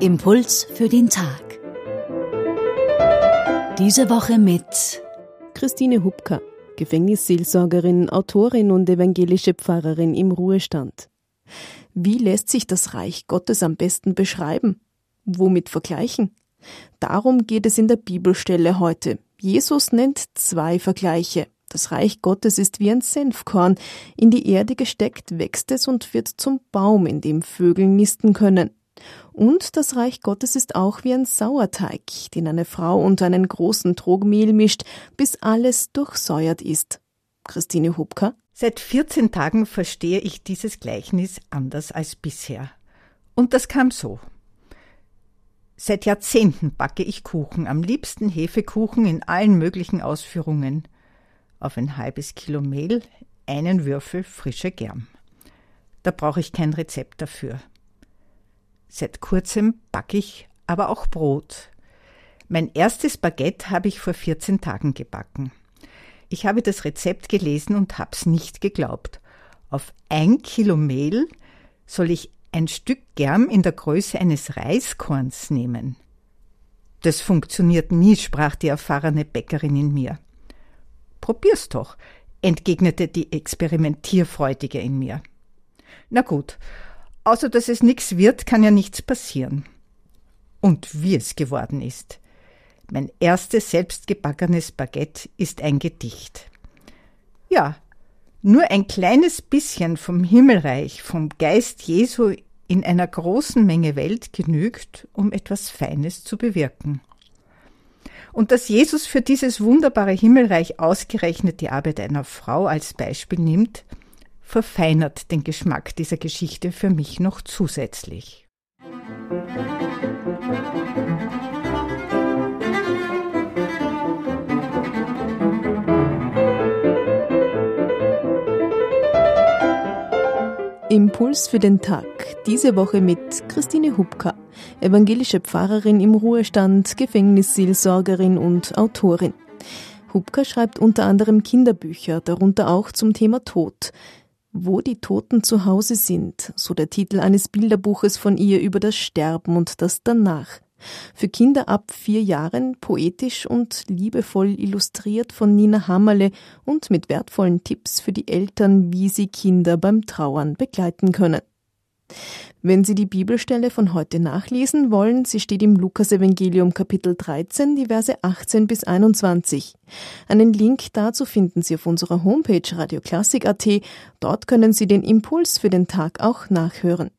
Impuls für den Tag. Diese Woche mit Christine Hubka, Gefängnisseelsorgerin, Autorin und evangelische Pfarrerin im Ruhestand. Wie lässt sich das Reich Gottes am besten beschreiben? Womit vergleichen? Darum geht es in der Bibelstelle heute. Jesus nennt zwei Vergleiche. Das Reich Gottes ist wie ein Senfkorn. In die Erde gesteckt wächst es und wird zum Baum, in dem Vögel nisten können. Und das Reich Gottes ist auch wie ein Sauerteig, den eine Frau unter einen großen Trog Mehl mischt, bis alles durchsäuert ist. Christine Hubka. Seit 14 Tagen verstehe ich dieses Gleichnis anders als bisher. Und das kam so. Seit Jahrzehnten backe ich Kuchen, am liebsten Hefekuchen in allen möglichen Ausführungen. Auf ein halbes Kilo Mehl einen Würfel frischer Germ. Da brauche ich kein Rezept dafür. Seit kurzem backe ich aber auch Brot. Mein erstes Baguette habe ich vor 14 Tagen gebacken. Ich habe das Rezept gelesen und hab's nicht geglaubt. Auf ein Kilo Mehl soll ich ein Stück Germ in der Größe eines Reiskorns nehmen. Das funktioniert nie, sprach die erfahrene Bäckerin in mir. Probier's doch, entgegnete die Experimentierfreudige in mir. Na gut, Außer dass es nichts wird, kann ja nichts passieren. Und wie es geworden ist. Mein erstes selbstgebackenes Baguette ist ein Gedicht. Ja, nur ein kleines bisschen vom Himmelreich, vom Geist Jesu in einer großen Menge Welt genügt, um etwas Feines zu bewirken. Und dass Jesus für dieses wunderbare Himmelreich ausgerechnet die Arbeit einer Frau als Beispiel nimmt, verfeinert den Geschmack dieser Geschichte für mich noch zusätzlich. Impuls für den Tag. Diese Woche mit Christine Hubka, evangelische Pfarrerin im Ruhestand, Gefängnisseelsorgerin und Autorin. Hubka schreibt unter anderem Kinderbücher, darunter auch zum Thema Tod. Wo die Toten zu Hause sind, so der Titel eines Bilderbuches von ihr über das Sterben und das Danach. Für Kinder ab vier Jahren poetisch und liebevoll illustriert von Nina Hammerle und mit wertvollen Tipps für die Eltern, wie sie Kinder beim Trauern begleiten können. Wenn Sie die Bibelstelle von heute nachlesen wollen, sie steht im Lukas-Evangelium Kapitel 13, die Verse 18 bis 21. Einen Link dazu finden Sie auf unserer Homepage radioklassik.at. Dort können Sie den Impuls für den Tag auch nachhören.